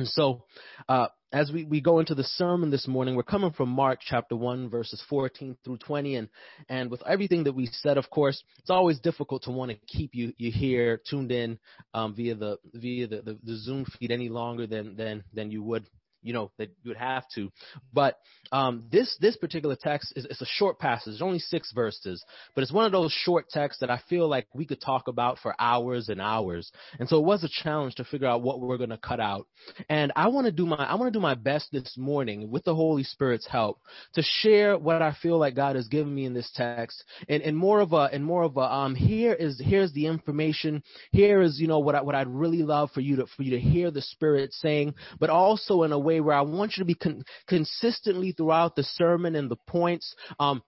And so, uh, as we, we go into the sermon this morning, we're coming from Mark chapter 1, verses 14 through 20. And, and with everything that we said, of course, it's always difficult to want to keep you, you here tuned in um, via, the, via the, the, the Zoom feed any longer than, than, than you would you know that you would have to. But um, this this particular text is it's a short passage, it's only six verses, but it's one of those short texts that I feel like we could talk about for hours and hours. And so it was a challenge to figure out what we're going to cut out. And I want to do my I want to do my best this morning with the Holy Spirit's help to share what I feel like God has given me in this text, and, and more of a and more of a um here is here's the information, here is you know what I, what I'd really love for you to for you to hear the Spirit saying, but also in a way way where I want you to be con- consistently throughout the sermon and the points um,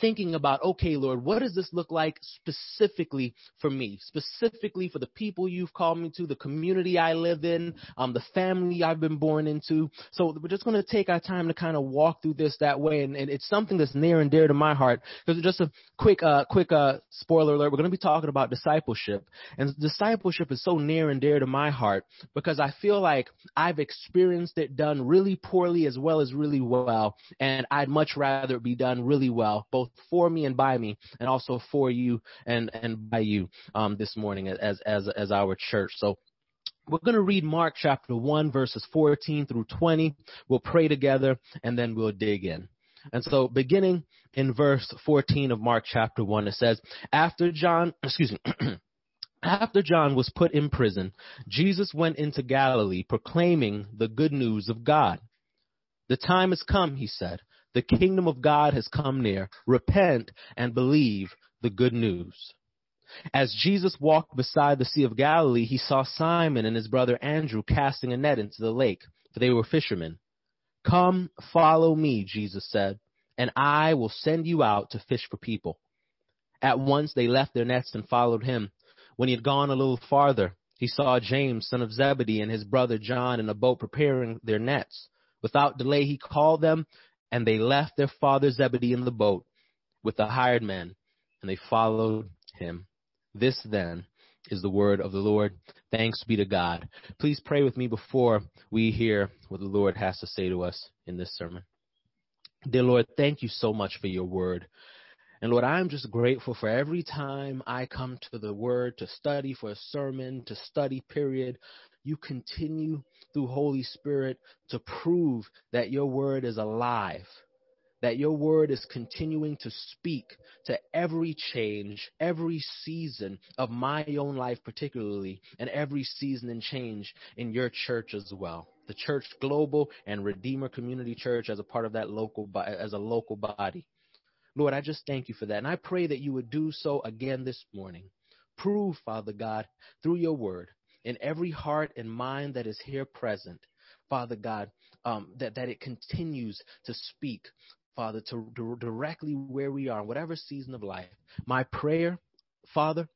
thinking about, okay, Lord, what does this look like specifically for me, specifically for the people you've called me to, the community I live in, um, the family I've been born into. So we're just going to take our time to kind of walk through this that way. And, and it's something that's near and dear to my heart because just a quick, uh, quick, uh, spoiler alert. We're going to be talking about discipleship and discipleship is so near and dear to my heart because I feel like I've experienced it done really poorly as well as really well. And I'd much rather it be done really well both for me and by me, and also for you and and by you um, this morning as as as our church. So we're going to read Mark chapter 1, verses 14 through 20. We'll pray together and then we'll dig in. And so, beginning in verse 14 of Mark chapter 1, it says, After John, excuse me, after John was put in prison, Jesus went into Galilee proclaiming the good news of God. The time has come, he said. The kingdom of God has come near. Repent and believe the good news. As Jesus walked beside the Sea of Galilee, he saw Simon and his brother Andrew casting a net into the lake, for they were fishermen. Come, follow me, Jesus said, and I will send you out to fish for people. At once they left their nets and followed him. When he had gone a little farther, he saw James, son of Zebedee, and his brother John in a boat preparing their nets. Without delay, he called them, and they left their father Zebedee in the boat with the hired men, and they followed him. This then is the word of the Lord. Thanks be to God. Please pray with me before we hear what the Lord has to say to us in this sermon. Dear Lord, thank you so much for your word. And Lord, I'm just grateful for every time I come to the word to study for a sermon, to study, period. You continue through Holy Spirit to prove that your word is alive, that your word is continuing to speak to every change, every season of my own life, particularly, and every season and change in your church as well. The church global and Redeemer Community Church as a part of that local, as a local body. Lord, I just thank you for that. And I pray that you would do so again this morning. Prove, Father God, through your word in every heart and mind that is here present, Father God, um, that, that it continues to speak, Father, to, to directly where we are, whatever season of life. My prayer, Father,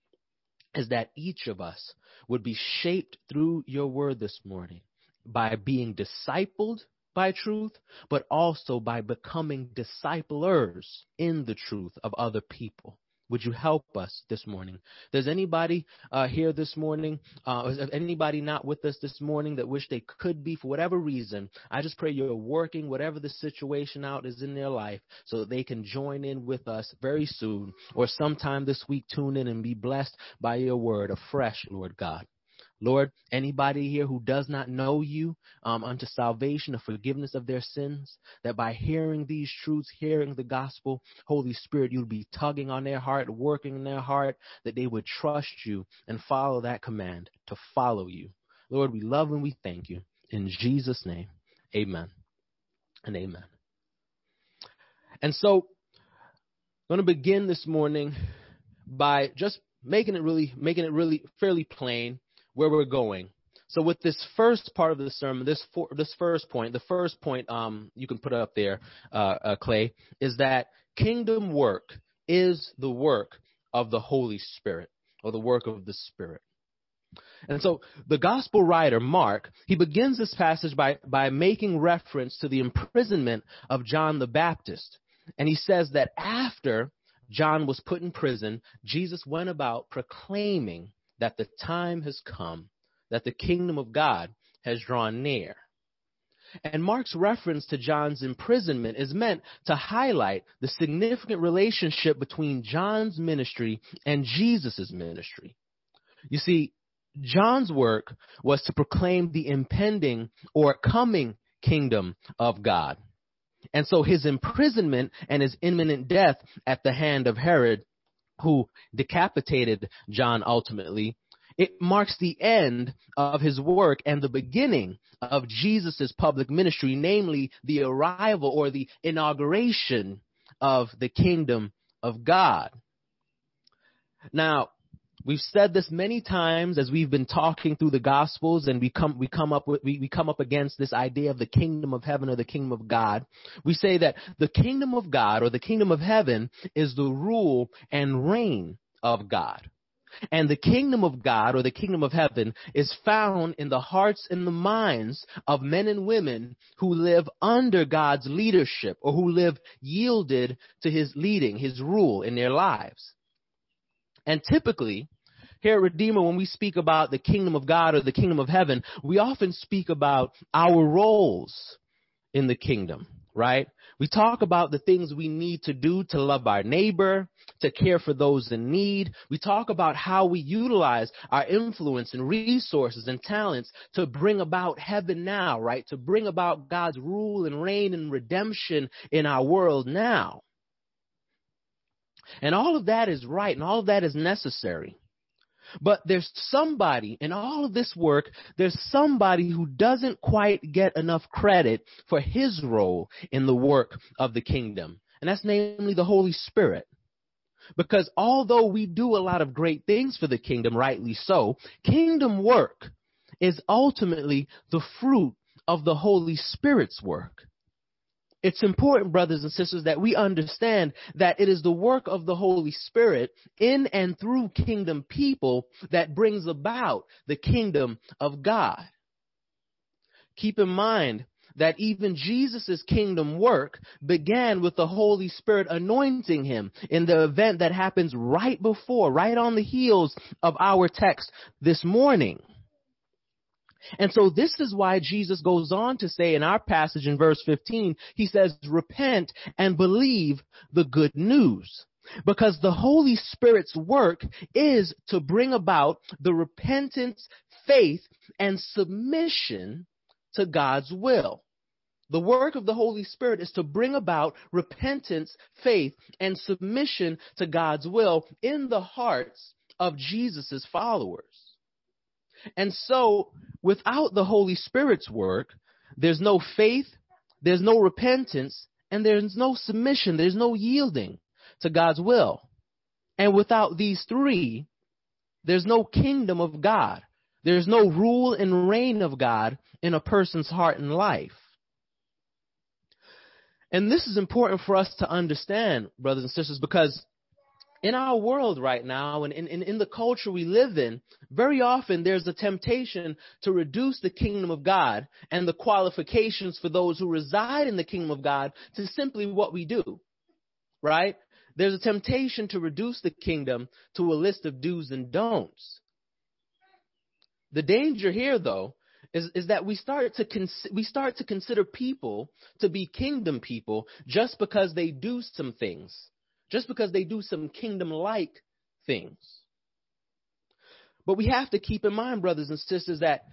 is that each of us would be shaped through your word this morning by being discipled by truth, but also by becoming disciplers in the truth of other people. Would you help us this morning? Does anybody uh, here this morning, uh, is anybody not with us this morning that wish they could be for whatever reason? I just pray you're working whatever the situation out is in their life so that they can join in with us very soon or sometime this week. Tune in and be blessed by your word afresh, Lord God. Lord, anybody here who does not know you um, unto salvation, a forgiveness of their sins, that by hearing these truths, hearing the gospel, Holy Spirit, you'd be tugging on their heart, working in their heart, that they would trust you and follow that command to follow you. Lord, we love and we thank you. In Jesus' name, amen and amen. And so, I'm going to begin this morning by just making it really, making it really fairly plain where we're going. So with this first part of the sermon, this for, this first point, the first point um, you can put up there, uh, uh, Clay, is that kingdom work is the work of the Holy Spirit or the work of the Spirit. And so the gospel writer, Mark, he begins this passage by, by making reference to the imprisonment of John the Baptist. And he says that after John was put in prison, Jesus went about proclaiming that the time has come that the kingdom of God has drawn near. And Mark's reference to John's imprisonment is meant to highlight the significant relationship between John's ministry and Jesus' ministry. You see, John's work was to proclaim the impending or coming kingdom of God. And so his imprisonment and his imminent death at the hand of Herod, who decapitated John ultimately, it marks the end of his work and the beginning of Jesus' public ministry, namely the arrival or the inauguration of the kingdom of God. Now, we've said this many times as we've been talking through the gospels and we come we come up with we, we come up against this idea of the kingdom of heaven or the kingdom of God. We say that the kingdom of God or the kingdom of heaven is the rule and reign of God. And the kingdom of God or the kingdom of heaven is found in the hearts and the minds of men and women who live under God's leadership or who live yielded to his leading, his rule in their lives. And typically, here at Redeemer, when we speak about the kingdom of God or the kingdom of heaven, we often speak about our roles in the kingdom, right? We talk about the things we need to do to love our neighbor, to care for those in need. We talk about how we utilize our influence and resources and talents to bring about heaven now, right? To bring about God's rule and reign and redemption in our world now. And all of that is right and all of that is necessary. But there's somebody in all of this work, there's somebody who doesn't quite get enough credit for his role in the work of the kingdom. And that's namely the Holy Spirit. Because although we do a lot of great things for the kingdom, rightly so, kingdom work is ultimately the fruit of the Holy Spirit's work. It's important, brothers and sisters, that we understand that it is the work of the Holy Spirit in and through kingdom people that brings about the kingdom of God. Keep in mind that even Jesus' kingdom work began with the Holy Spirit anointing him in the event that happens right before, right on the heels of our text this morning. And so this is why Jesus goes on to say in our passage in verse 15, he says, repent and believe the good news. Because the Holy Spirit's work is to bring about the repentance, faith, and submission to God's will. The work of the Holy Spirit is to bring about repentance, faith, and submission to God's will in the hearts of Jesus' followers. And so, without the Holy Spirit's work, there's no faith, there's no repentance, and there's no submission, there's no yielding to God's will. And without these three, there's no kingdom of God. There's no rule and reign of God in a person's heart and life. And this is important for us to understand, brothers and sisters, because in our world right now and in, in, in, the culture we live in, very often there's a temptation to reduce the kingdom of God and the qualifications for those who reside in the kingdom of God to simply what we do. Right? There's a temptation to reduce the kingdom to a list of do's and don'ts. The danger here, though, is, is that we start to we start to consider people to be kingdom people just because they do some things just because they do some kingdom like things. But we have to keep in mind, brothers and sisters, that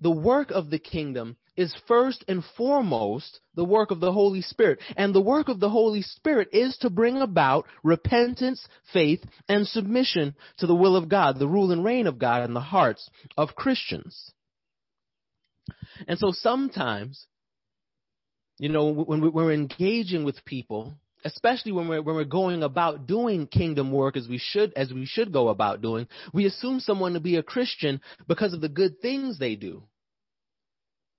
the work of the kingdom is first and foremost the work of the Holy Spirit. And the work of the Holy Spirit is to bring about repentance, faith, and submission to the will of God, the rule and reign of God in the hearts of Christians. And so sometimes, you know, when we're engaging with people, especially when we're when we're going about doing kingdom work as we should as we should go about doing, we assume someone to be a Christian because of the good things they do.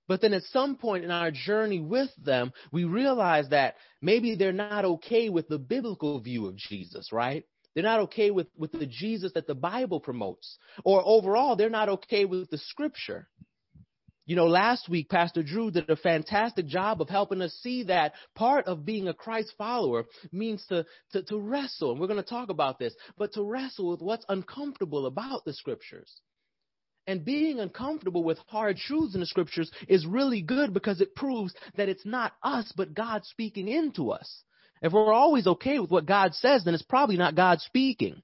But then at some point in our journey with them, we realize that maybe they're not okay with the biblical view of Jesus, right? They're not okay with, with the Jesus that the Bible promotes. Or overall, they're not okay with the scripture. You know, last week, Pastor Drew did a fantastic job of helping us see that part of being a Christ follower means to, to, to wrestle. And we're going to talk about this, but to wrestle with what's uncomfortable about the scriptures. And being uncomfortable with hard truths in the scriptures is really good because it proves that it's not us, but God speaking into us. If we're always okay with what God says, then it's probably not God speaking.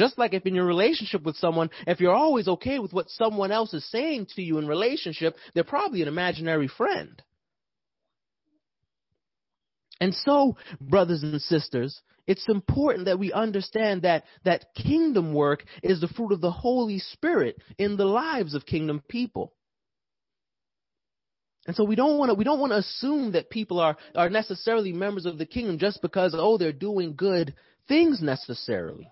Just like if in your relationship with someone, if you're always okay with what someone else is saying to you in relationship, they're probably an imaginary friend. And so, brothers and sisters, it's important that we understand that that kingdom work is the fruit of the Holy Spirit in the lives of kingdom people. And so we don't want to we don't want to assume that people are are necessarily members of the kingdom just because oh they're doing good things necessarily.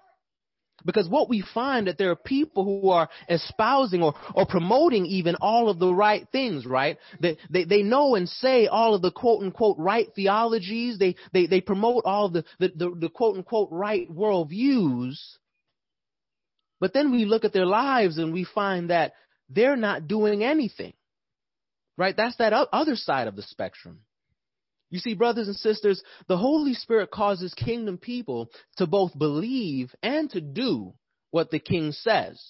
Because what we find that there are people who are espousing or, or promoting even all of the right things, right? They, they, they know and say all of the quote unquote right theologies. They, they, they promote all the, the, the, the quote unquote right worldviews. But then we look at their lives and we find that they're not doing anything, right? That's that other side of the spectrum. You see, brothers and sisters, the Holy Spirit causes kingdom people to both believe and to do what the king says.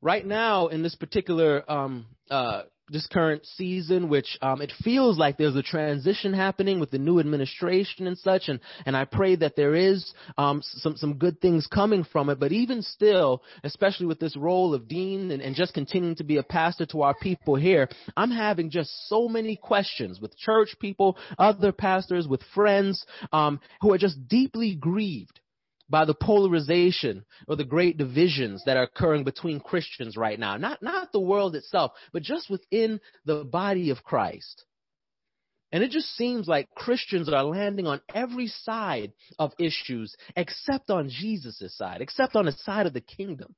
Right now, in this particular um, uh, this current season, which um, it feels like there's a transition happening with the new administration and such, and and I pray that there is um, some some good things coming from it. But even still, especially with this role of dean and, and just continuing to be a pastor to our people here, I'm having just so many questions with church people, other pastors, with friends um, who are just deeply grieved by the polarization or the great divisions that are occurring between Christians right now. Not, not the world itself, but just within the body of Christ. And it just seems like Christians are landing on every side of issues except on Jesus' side, except on the side of the kingdom.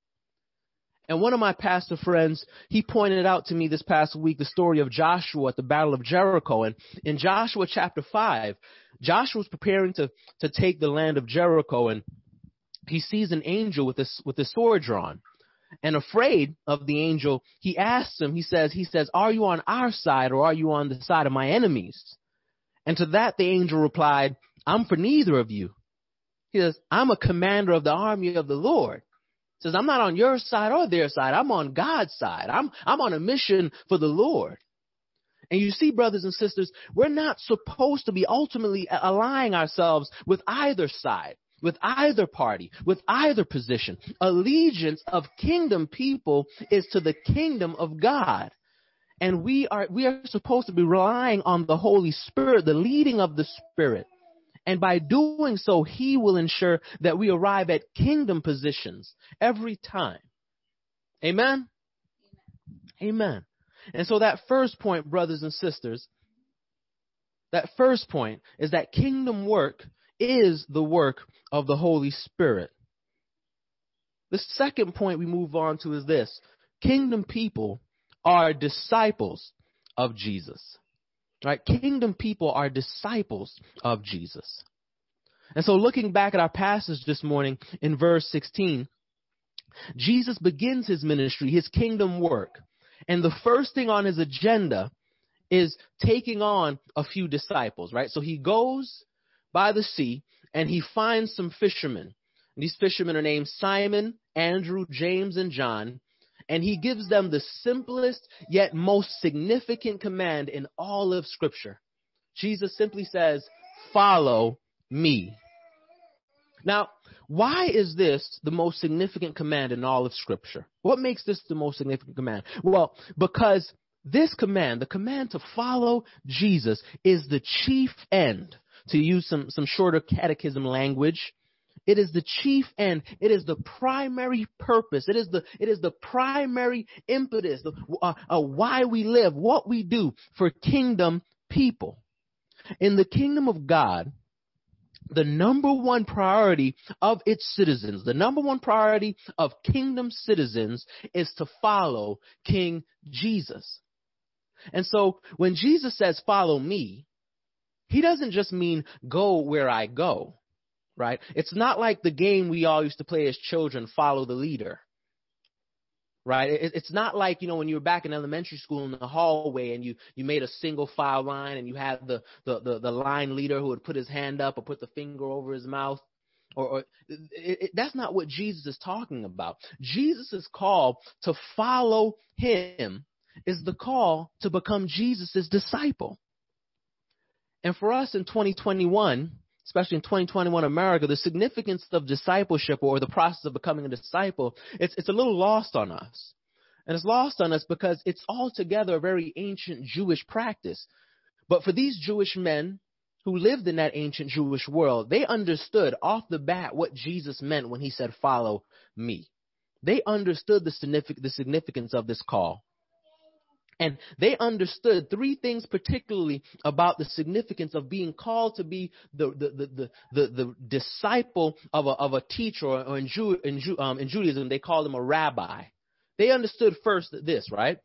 And one of my pastor friends, he pointed out to me this past week the story of Joshua at the Battle of Jericho. And in Joshua chapter 5, Joshua was preparing to, to take the land of Jericho and he sees an angel with this, with a sword drawn. And afraid of the angel, he asks him, he says, he says, are you on our side or are you on the side of my enemies? And to that the angel replied, I'm for neither of you. He says, I'm a commander of the army of the Lord. He says, I'm not on your side or their side. I'm on God's side. I'm, I'm on a mission for the Lord. And you see, brothers and sisters, we're not supposed to be ultimately aligning ourselves with either side, with either party, with either position. Allegiance of kingdom people is to the kingdom of God. And we are, we are supposed to be relying on the Holy Spirit, the leading of the Spirit. And by doing so, He will ensure that we arrive at kingdom positions every time. Amen? Amen. And so that first point, brothers and sisters, that first point is that kingdom work is the work of the Holy Spirit. The second point we move on to is this kingdom people are disciples of Jesus. Right? Kingdom people are disciples of Jesus. And so looking back at our passage this morning in verse 16, Jesus begins his ministry, his kingdom work, and the first thing on his agenda is taking on a few disciples, right? So he goes by the sea and he finds some fishermen. And these fishermen are named Simon, Andrew, James, and John. And he gives them the simplest yet most significant command in all of Scripture. Jesus simply says, Follow me. Now, why is this the most significant command in all of Scripture? What makes this the most significant command? Well, because this command, the command to follow Jesus, is the chief end. To use some, some shorter catechism language, it is the chief end. It is the primary purpose. It is the, it is the primary impetus, the, uh, why we live, what we do for kingdom people. In the kingdom of God, the number one priority of its citizens, the number one priority of kingdom citizens is to follow King Jesus. And so when Jesus says, follow me, he doesn't just mean go where I go, right? It's not like the game we all used to play as children, follow the leader right? it's not like you know when you were back in elementary school in the hallway and you you made a single file line and you had the the the, the line leader who would put his hand up or put the finger over his mouth, or, or it, it, that's not what Jesus is talking about. Jesus' call to follow him is the call to become Jesus' disciple. And for us in 2021, especially in 2021 America, the significance of discipleship or the process of becoming a disciple, it's, it's a little lost on us. And it's lost on us because it's altogether a very ancient Jewish practice. But for these Jewish men who lived in that ancient Jewish world, they understood off the bat what Jesus meant when he said, Follow me. They understood the significance of this call. And they understood three things particularly about the significance of being called to be the, the, the, the, the disciple of a, of a teacher, or in, Jew, in, Jew, um, in Judaism, they called him a rabbi. They understood first this, right?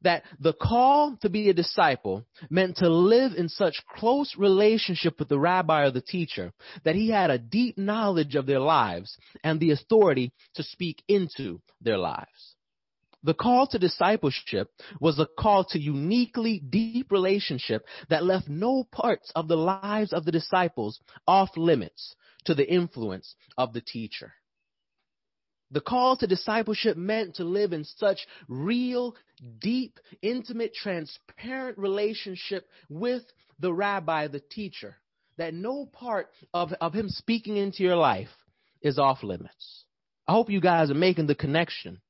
That the call to be a disciple meant to live in such close relationship with the rabbi or the teacher that he had a deep knowledge of their lives and the authority to speak into their lives. The call to discipleship was a call to uniquely deep relationship that left no parts of the lives of the disciples off limits to the influence of the teacher. The call to discipleship meant to live in such real, deep, intimate, transparent relationship with the rabbi, the teacher, that no part of, of him speaking into your life is off limits. I hope you guys are making the connection.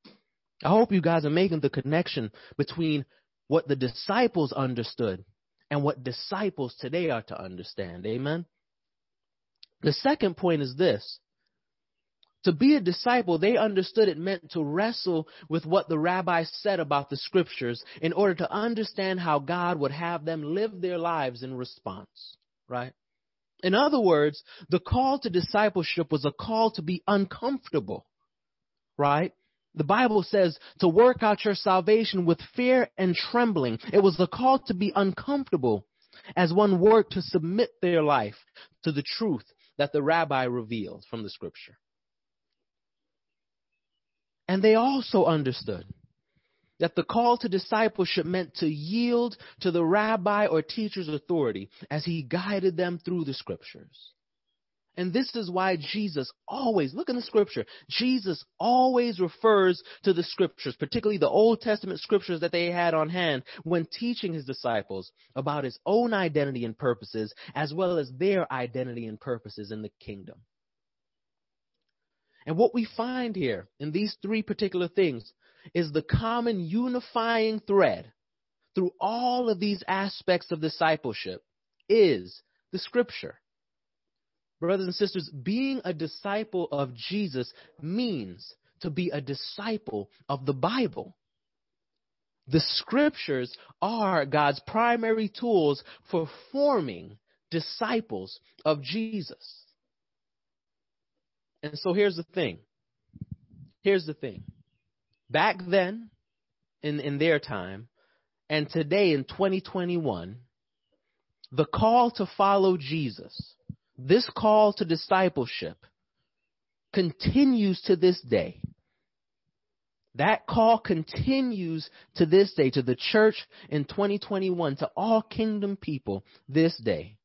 I hope you guys are making the connection between what the disciples understood and what disciples today are to understand. Amen. The second point is this to be a disciple, they understood it meant to wrestle with what the rabbis said about the scriptures in order to understand how God would have them live their lives in response, right? In other words, the call to discipleship was a call to be uncomfortable, right? The Bible says to work out your salvation with fear and trembling. It was a call to be uncomfortable as one worked to submit their life to the truth that the rabbi revealed from the scripture. And they also understood that the call to discipleship meant to yield to the rabbi or teacher's authority as he guided them through the scriptures. And this is why Jesus always, look in the scripture, Jesus always refers to the scriptures, particularly the Old Testament scriptures that they had on hand when teaching his disciples about his own identity and purposes, as well as their identity and purposes in the kingdom. And what we find here in these three particular things is the common unifying thread through all of these aspects of discipleship is the scripture. Brothers and sisters, being a disciple of Jesus means to be a disciple of the Bible. The scriptures are God's primary tools for forming disciples of Jesus. And so here's the thing. Here's the thing. Back then, in, in their time, and today in 2021, the call to follow Jesus, this call to discipleship, continues to this day. That call continues to this day, to the church in 2021, to all kingdom people this day.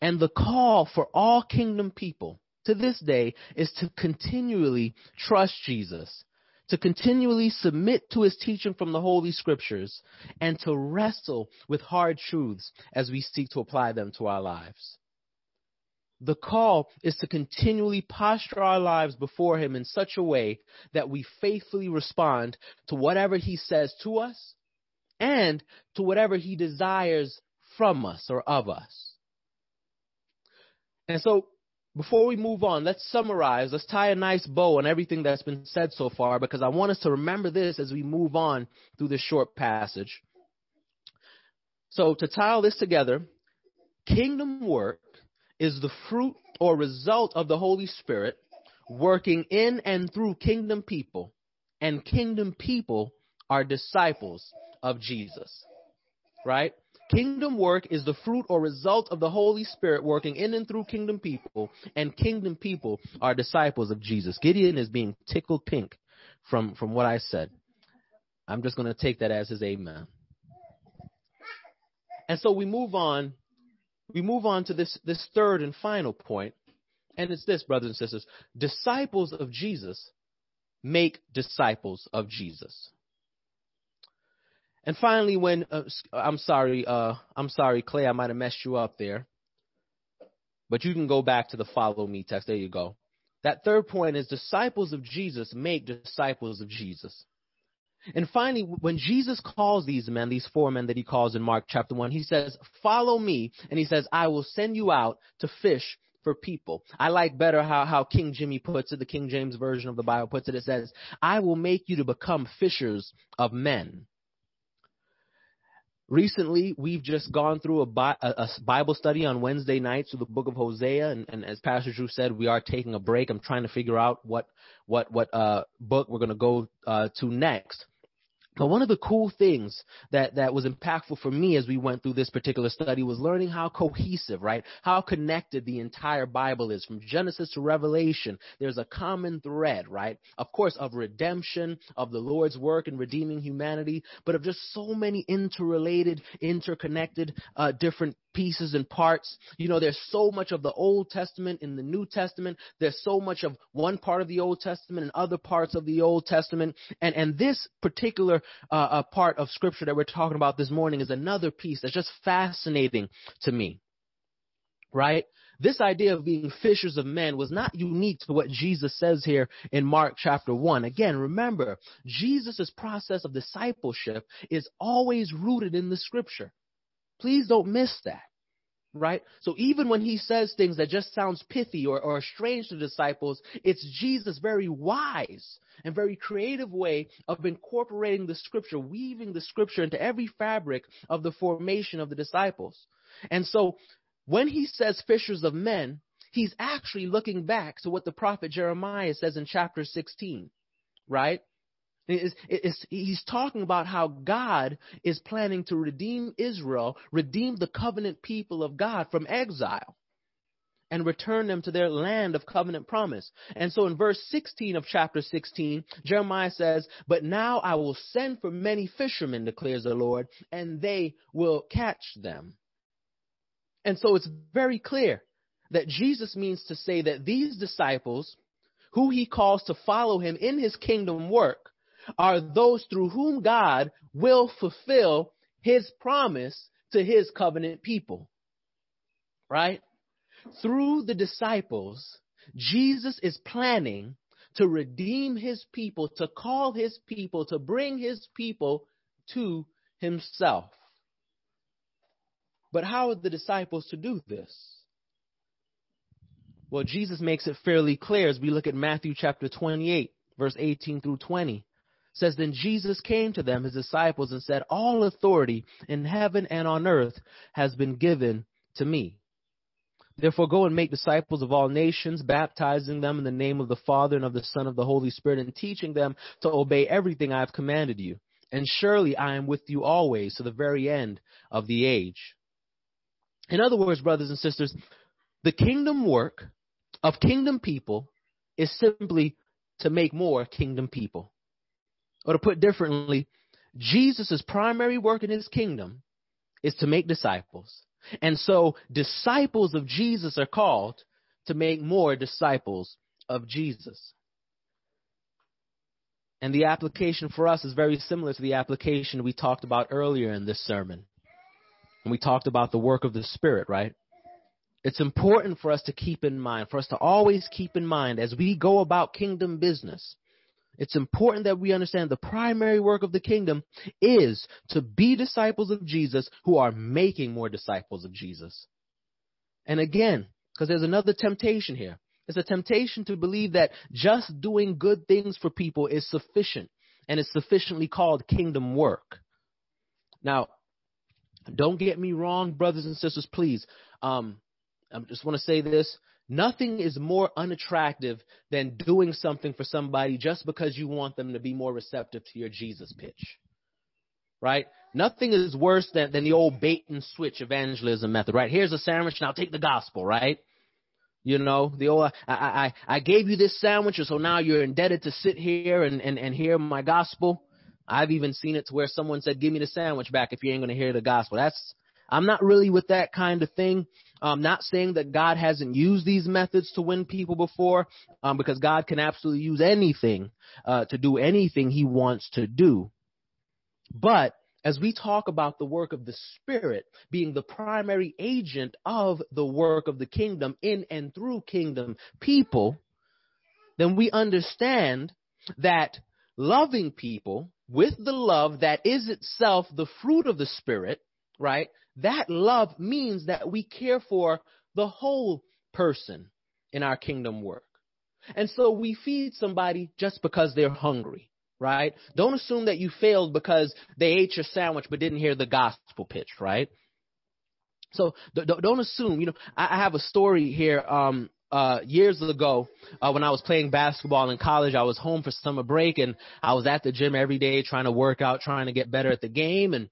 And the call for all kingdom people to this day is to continually trust Jesus, to continually submit to his teaching from the Holy Scriptures, and to wrestle with hard truths as we seek to apply them to our lives. The call is to continually posture our lives before him in such a way that we faithfully respond to whatever he says to us and to whatever he desires from us or of us. And so before we move on, let's summarize. Let's tie a nice bow on everything that's been said so far because I want us to remember this as we move on through this short passage. So to tie all this together, kingdom work is the fruit or result of the Holy Spirit working in and through kingdom people, and kingdom people are disciples of Jesus. Right? Kingdom work is the fruit or result of the Holy Spirit working in and through kingdom people, and kingdom people are disciples of Jesus. Gideon is being tickled pink from, from what I said. I'm just going to take that as his amen. And so we move on we move on to this, this third and final point, and it's this, brothers and sisters. Disciples of Jesus make disciples of Jesus. And finally, when uh, I'm sorry, uh, I'm sorry, Clay, I might have messed you up there, but you can go back to the follow me text. There you go. That third point is disciples of Jesus make disciples of Jesus. And finally, when Jesus calls these men, these four men that he calls in Mark chapter 1, he says, Follow me. And he says, I will send you out to fish for people. I like better how, how King Jimmy puts it, the King James Version of the Bible puts it. It says, I will make you to become fishers of men. Recently, we've just gone through a, a, Bible study on Wednesday nights through the book of Hosea, and, and, as Pastor Drew said, we are taking a break. I'm trying to figure out what what what uh, book we're going to go uh, to next. But one of the cool things that, that was impactful for me as we went through this particular study was learning how cohesive, right? How connected the entire Bible is from Genesis to Revelation. There's a common thread, right? Of course, of redemption, of the Lord's work in redeeming humanity, but of just so many interrelated, interconnected, uh, different pieces and parts. You know, there's so much of the Old Testament in the New Testament. There's so much of one part of the Old Testament and other parts of the Old Testament. And, and this particular uh, uh, part of Scripture that we're talking about this morning is another piece that's just fascinating to me. Right? This idea of being fishers of men was not unique to what Jesus says here in Mark chapter 1. Again, remember, Jesus' process of discipleship is always rooted in the scripture. Please don't miss that. Right? So even when he says things that just sounds pithy or, or strange to disciples, it's Jesus' very wise and very creative way of incorporating the scripture, weaving the scripture into every fabric of the formation of the disciples. And so when he says fishers of men, he's actually looking back to what the prophet Jeremiah says in chapter 16, right? It's, it's, he's talking about how God is planning to redeem Israel, redeem the covenant people of God from exile, and return them to their land of covenant promise. And so in verse 16 of chapter 16, Jeremiah says, But now I will send for many fishermen, declares the Lord, and they will catch them. And so it's very clear that Jesus means to say that these disciples, who he calls to follow him in his kingdom work, are those through whom God will fulfill his promise to his covenant people. Right? Through the disciples, Jesus is planning to redeem his people, to call his people, to bring his people to himself. But how are the disciples to do this? Well, Jesus makes it fairly clear as we look at Matthew chapter 28, verse 18 through 20 says, Then Jesus came to them, his disciples, and said, All authority in heaven and on earth has been given to me. Therefore, go and make disciples of all nations, baptizing them in the name of the Father and of the Son of the Holy Spirit, and teaching them to obey everything I have commanded you. And surely I am with you always to the very end of the age. In other words, brothers and sisters, the kingdom work of kingdom people is simply to make more kingdom people. Or to put differently, Jesus' primary work in his kingdom is to make disciples. And so disciples of Jesus are called to make more disciples of Jesus. And the application for us is very similar to the application we talked about earlier in this sermon. And we talked about the work of the Spirit, right? It's important for us to keep in mind, for us to always keep in mind as we go about kingdom business, it's important that we understand the primary work of the kingdom is to be disciples of Jesus who are making more disciples of Jesus. And again, because there's another temptation here. It's a temptation to believe that just doing good things for people is sufficient and it's sufficiently called kingdom work. Now, don't get me wrong, brothers and sisters, please. Um, I just want to say this. Nothing is more unattractive than doing something for somebody just because you want them to be more receptive to your Jesus pitch. Right? Nothing is worse than, than the old bait and switch evangelism method, right? Here's a sandwich, now take the gospel, right? You know, the old, I, I, I gave you this sandwich, so now you're indebted to sit here and, and, and hear my gospel. I've even seen it to where someone said, give me the sandwich back if you ain't going to hear the gospel. That's, I'm not really with that kind of thing. I'm not saying that God hasn't used these methods to win people before, um, because God can absolutely use anything uh, to do anything He wants to do. But as we talk about the work of the Spirit being the primary agent of the work of the kingdom in and through kingdom people, then we understand that loving people with the love that is itself the fruit of the Spirit, right? That love means that we care for the whole person in our kingdom work. And so we feed somebody just because they're hungry, right? Don't assume that you failed because they ate your sandwich but didn't hear the gospel pitch, right? So don't assume, you know, I have a story here. Um, uh, years ago, uh, when I was playing basketball in college, I was home for summer break and I was at the gym every day trying to work out, trying to get better at the game. And,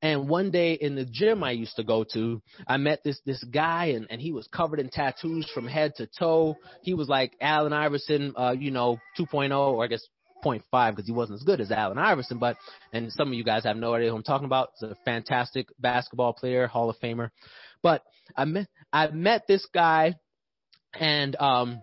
and one day in the gym I used to go to, I met this, this guy and, and he was covered in tattoos from head to toe. He was like Allen Iverson, uh, you know, 2.0 or I guess 0.5 because he wasn't as good as Allen Iverson, but, and some of you guys have no idea who I'm talking about. He's a fantastic basketball player, Hall of Famer. But I met, I met this guy and um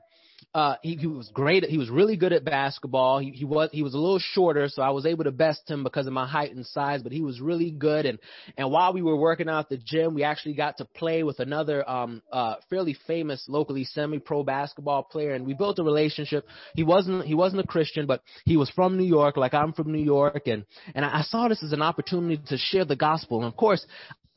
uh he, he was great he was really good at basketball. He, he was he was a little shorter so i was able to best him because of my height and size but he was really good. And and while we were working out at the gym we actually got to play with another um uh fairly famous locally semi pro basketball player and we built a relationship. He wasn't he wasn't a christian but he was from new york like i'm from new york and and i saw this as an opportunity to share the gospel. And of course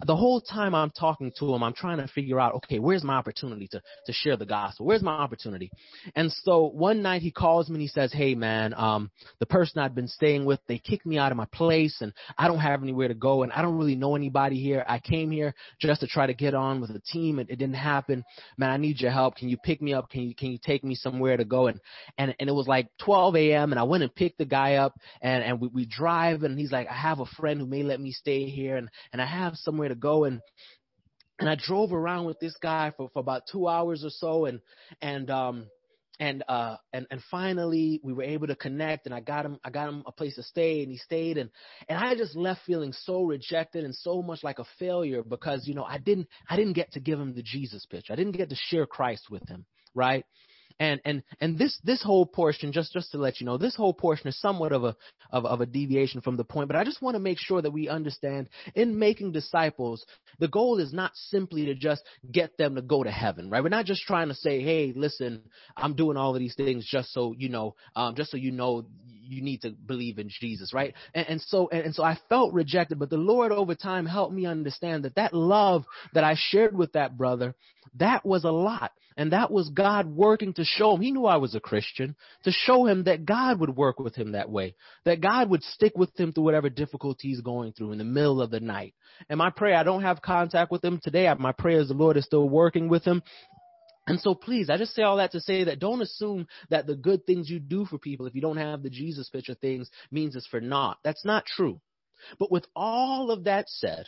the whole time I'm talking to him, I'm trying to figure out, okay, where's my opportunity to, to share the gospel? Where's my opportunity? And so one night he calls me and he says, Hey man, um, the person I've been staying with, they kicked me out of my place and I don't have anywhere to go and I don't really know anybody here. I came here just to try to get on with a team and it didn't happen. Man, I need your help. Can you pick me up? Can you, can you take me somewhere to go? And, and, and it was like 12 a.m. and I went and picked the guy up and, and we, we drive and he's like, I have a friend who may let me stay here and, and I have somewhere to go and and I drove around with this guy for, for about two hours or so and and um and uh and and finally we were able to connect and I got him I got him a place to stay and he stayed and and I just left feeling so rejected and so much like a failure because you know I didn't I didn't get to give him the Jesus pitch. I didn't get to share Christ with him, right? And and and this this whole portion, just just to let you know, this whole portion is somewhat of a of, of a deviation from the point. But I just want to make sure that we understand in making disciples, the goal is not simply to just get them to go to heaven, right? We're not just trying to say, hey, listen, I'm doing all of these things just so you know, um, just so you know you need to believe in Jesus, right? And, and so and, and so I felt rejected, but the Lord over time helped me understand that that love that I shared with that brother, that was a lot. And that was God working to show him. He knew I was a Christian, to show him that God would work with him that way, that God would stick with him through whatever difficulty he's going through in the middle of the night. And my prayer, I don't have contact with him today. My prayer is the Lord is still working with him. And so please, I just say all that to say that don't assume that the good things you do for people, if you don't have the Jesus picture things, means it's for naught. That's not true. But with all of that said,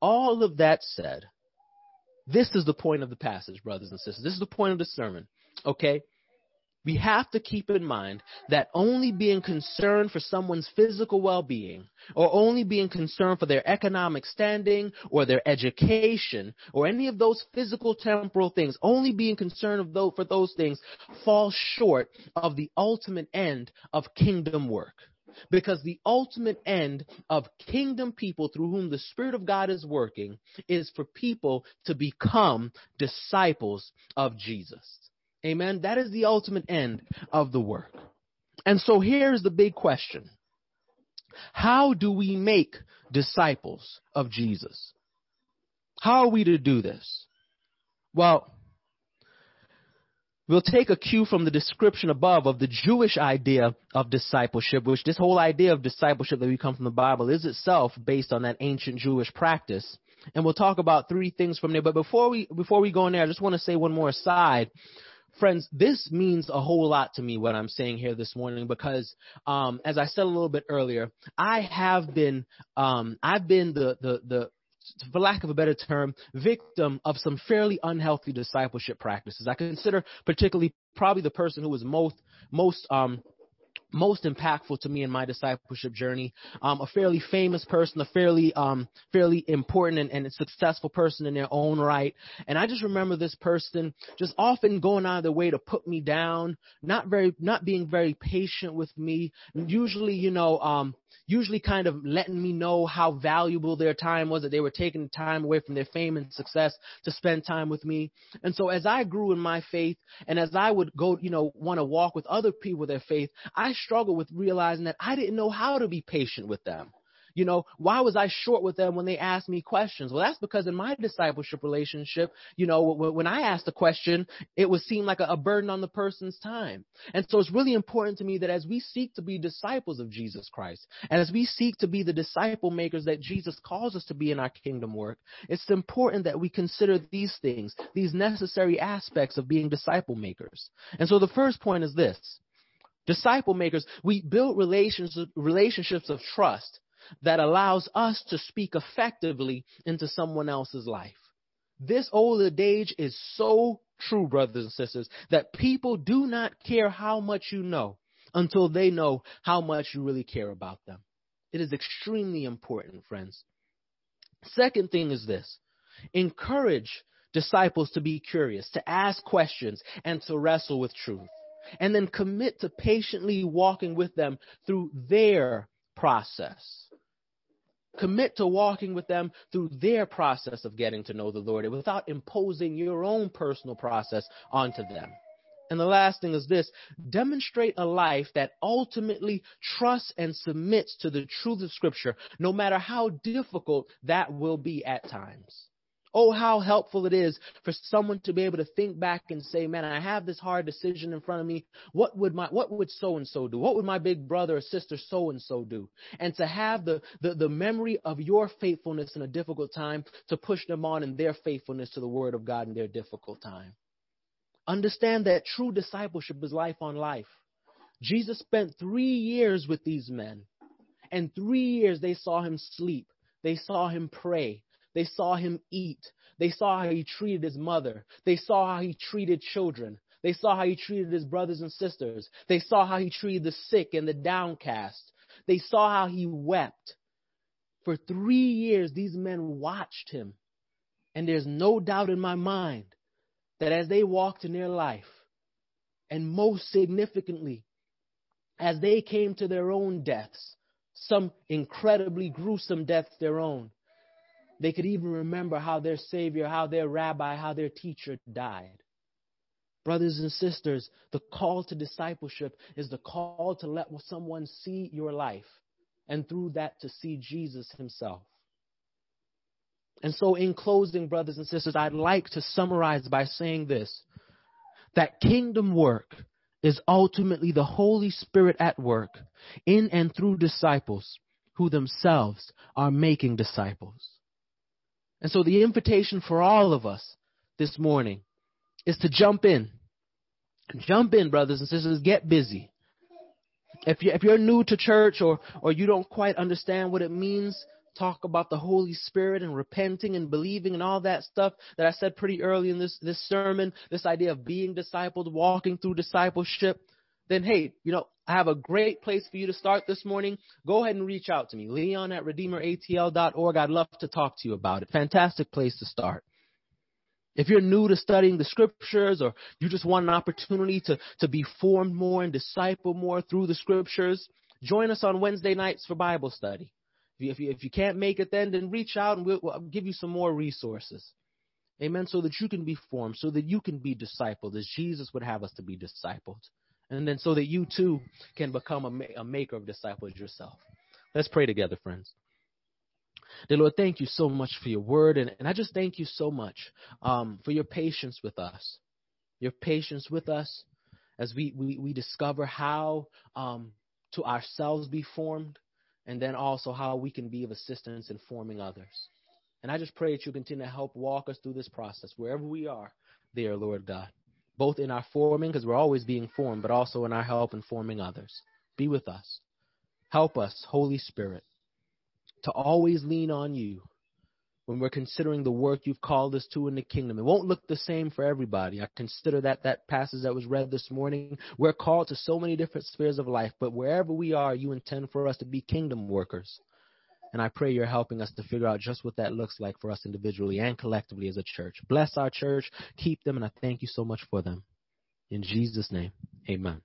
all of that said, this is the point of the passage, brothers and sisters. This is the point of the sermon. Okay? We have to keep in mind that only being concerned for someone's physical well being, or only being concerned for their economic standing, or their education, or any of those physical temporal things, only being concerned for those things falls short of the ultimate end of kingdom work. Because the ultimate end of kingdom people through whom the Spirit of God is working is for people to become disciples of Jesus. Amen. That is the ultimate end of the work. And so here's the big question. How do we make disciples of Jesus? How are we to do this? Well, We'll take a cue from the description above of the Jewish idea of discipleship, which this whole idea of discipleship that we come from the Bible is itself based on that ancient Jewish practice. And we'll talk about three things from there. But before we before we go in there, I just want to say one more aside. Friends, this means a whole lot to me what I'm saying here this morning because, um, as I said a little bit earlier, I have been, um, I've been the, the, the, for lack of a better term, victim of some fairly unhealthy discipleship practices. I consider particularly probably the person who was most most um most impactful to me in my discipleship journey. Um, a fairly famous person, a fairly um, fairly important and, and successful person in their own right. And I just remember this person just often going out of their way to put me down, not very not being very patient with me. Usually, you know, um, usually kind of letting me know how valuable their time was, that they were taking time away from their fame and success to spend time with me. And so as I grew in my faith and as I would go, you know, want to walk with other people their faith, I struggled with realizing that I didn't know how to be patient with them. You know, why was I short with them when they asked me questions? Well, that's because in my discipleship relationship, you know, when I asked a question, it would seem like a burden on the person's time. And so it's really important to me that as we seek to be disciples of Jesus Christ, and as we seek to be the disciple makers that Jesus calls us to be in our kingdom work, it's important that we consider these things, these necessary aspects of being disciple makers. And so the first point is this. Disciple makers, we build relationships, relationships of trust that allows us to speak effectively into someone else's life. This old age is so true, brothers and sisters, that people do not care how much you know until they know how much you really care about them. It is extremely important, friends. Second thing is this encourage disciples to be curious, to ask questions, and to wrestle with truth. And then commit to patiently walking with them through their process. Commit to walking with them through their process of getting to know the Lord without imposing your own personal process onto them. And the last thing is this demonstrate a life that ultimately trusts and submits to the truth of Scripture, no matter how difficult that will be at times. Oh, how helpful it is for someone to be able to think back and say, man, I have this hard decision in front of me. What would my, what would so and so do? What would my big brother or sister so and so do? And to have the, the, the memory of your faithfulness in a difficult time to push them on in their faithfulness to the word of God in their difficult time. Understand that true discipleship is life on life. Jesus spent three years with these men, and three years they saw him sleep. They saw him pray. They saw him eat. They saw how he treated his mother. They saw how he treated children. They saw how he treated his brothers and sisters. They saw how he treated the sick and the downcast. They saw how he wept. For three years, these men watched him. And there's no doubt in my mind that as they walked in their life, and most significantly, as they came to their own deaths, some incredibly gruesome deaths their own, they could even remember how their Savior, how their rabbi, how their teacher died. Brothers and sisters, the call to discipleship is the call to let someone see your life and through that to see Jesus himself. And so, in closing, brothers and sisters, I'd like to summarize by saying this that kingdom work is ultimately the Holy Spirit at work in and through disciples who themselves are making disciples. And so the invitation for all of us this morning is to jump in. Jump in, brothers and sisters. Get busy. If you if you're new to church or or you don't quite understand what it means, talk about the Holy Spirit and repenting and believing and all that stuff that I said pretty early in this this sermon. This idea of being discipled, walking through discipleship then hey, you know, I have a great place for you to start this morning. Go ahead and reach out to me, leon at redeemeratl.org. I'd love to talk to you about it. Fantastic place to start. If you're new to studying the scriptures or you just want an opportunity to, to be formed more and disciple more through the scriptures, join us on Wednesday nights for Bible study. If you, if you, if you can't make it then, then reach out and we'll, we'll give you some more resources. Amen. So that you can be formed, so that you can be discipled as Jesus would have us to be discipled and then so that you too can become a, ma- a maker of disciples yourself. Let's pray together, friends. Dear Lord, thank you so much for your word, and, and I just thank you so much um, for your patience with us, your patience with us as we, we, we discover how um, to ourselves be formed, and then also how we can be of assistance in forming others. And I just pray that you continue to help walk us through this process wherever we are there, Lord God both in our forming, because we're always being formed, but also in our help in forming others. Be with us. Help us, Holy Spirit, to always lean on you when we're considering the work you've called us to in the kingdom. It won't look the same for everybody. I consider that that passage that was read this morning. We're called to so many different spheres of life, but wherever we are, you intend for us to be kingdom workers. And I pray you're helping us to figure out just what that looks like for us individually and collectively as a church. Bless our church, keep them, and I thank you so much for them. In Jesus' name, amen.